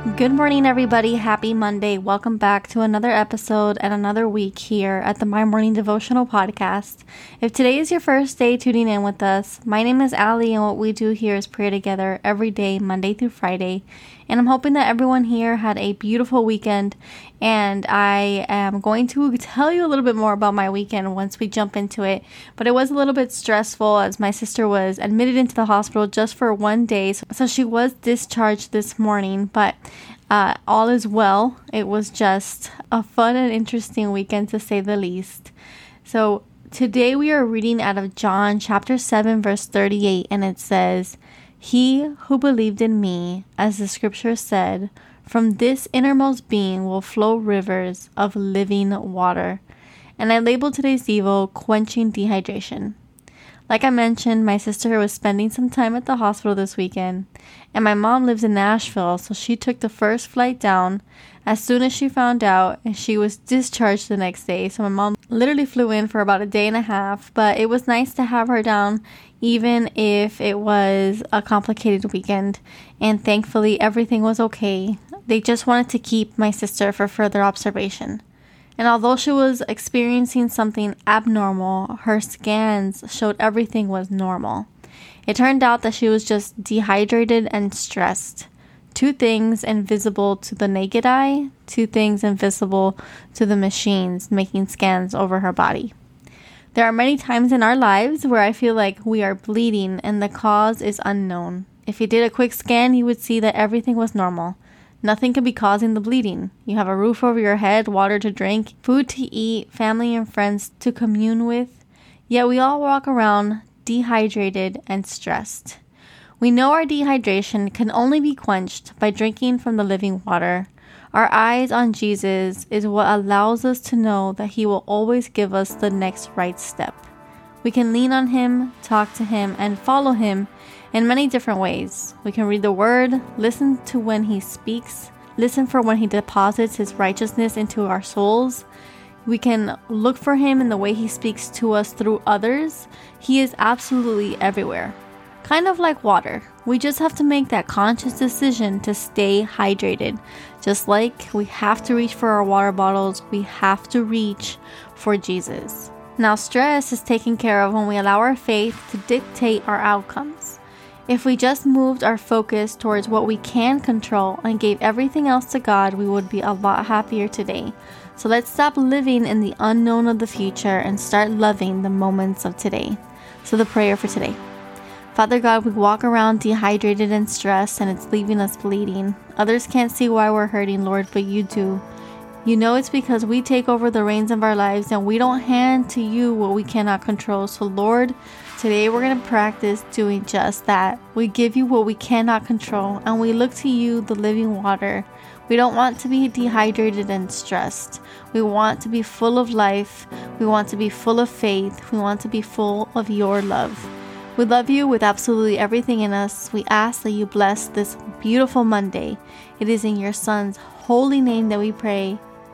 Good morning, everybody. Happy Monday. Welcome back to another episode and another week here at the My Morning Devotional Podcast. If today is your first day tuning in with us, my name is Ali, and what we do here is pray together every day, Monday through Friday. And I'm hoping that everyone here had a beautiful weekend. And I am going to tell you a little bit more about my weekend once we jump into it. But it was a little bit stressful as my sister was admitted into the hospital just for one day. So she was discharged this morning. But uh, all is well. It was just a fun and interesting weekend to say the least. So today we are reading out of John chapter 7, verse 38, and it says, he who believed in me, as the scripture said, from this innermost being will flow rivers of living water. And I labeled today's Devo quenching dehydration. Like I mentioned, my sister was spending some time at the hospital this weekend, and my mom lives in Nashville, so she took the first flight down as soon as she found out, and she was discharged the next day. So my mom literally flew in for about a day and a half, but it was nice to have her down even if it was a complicated weekend. And thankfully, everything was okay. They just wanted to keep my sister for further observation. And although she was experiencing something abnormal, her scans showed everything was normal. It turned out that she was just dehydrated and stressed. Two things invisible to the naked eye, two things invisible to the machines making scans over her body. There are many times in our lives where I feel like we are bleeding and the cause is unknown. If you did a quick scan, you would see that everything was normal. Nothing could be causing the bleeding. You have a roof over your head, water to drink, food to eat, family and friends to commune with. Yet we all walk around dehydrated and stressed. We know our dehydration can only be quenched by drinking from the living water. Our eyes on Jesus is what allows us to know that He will always give us the next right step. We can lean on Him, talk to Him, and follow Him in many different ways. We can read the Word, listen to when He speaks, listen for when He deposits His righteousness into our souls. We can look for Him in the way He speaks to us through others. He is absolutely everywhere. Kind of like water. We just have to make that conscious decision to stay hydrated. Just like we have to reach for our water bottles, we have to reach for Jesus. Now, stress is taken care of when we allow our faith to dictate our outcomes. If we just moved our focus towards what we can control and gave everything else to God, we would be a lot happier today. So let's stop living in the unknown of the future and start loving the moments of today. So, the prayer for today. Father God, we walk around dehydrated and stressed, and it's leaving us bleeding. Others can't see why we're hurting, Lord, but you do. You know it's because we take over the reins of our lives and we don't hand to you what we cannot control. So, Lord, today we're going to practice doing just that. We give you what we cannot control and we look to you, the living water. We don't want to be dehydrated and stressed. We want to be full of life. We want to be full of faith. We want to be full of your love. We love you with absolutely everything in us. We ask that you bless this beautiful Monday. It is in your Son's holy name that we pray.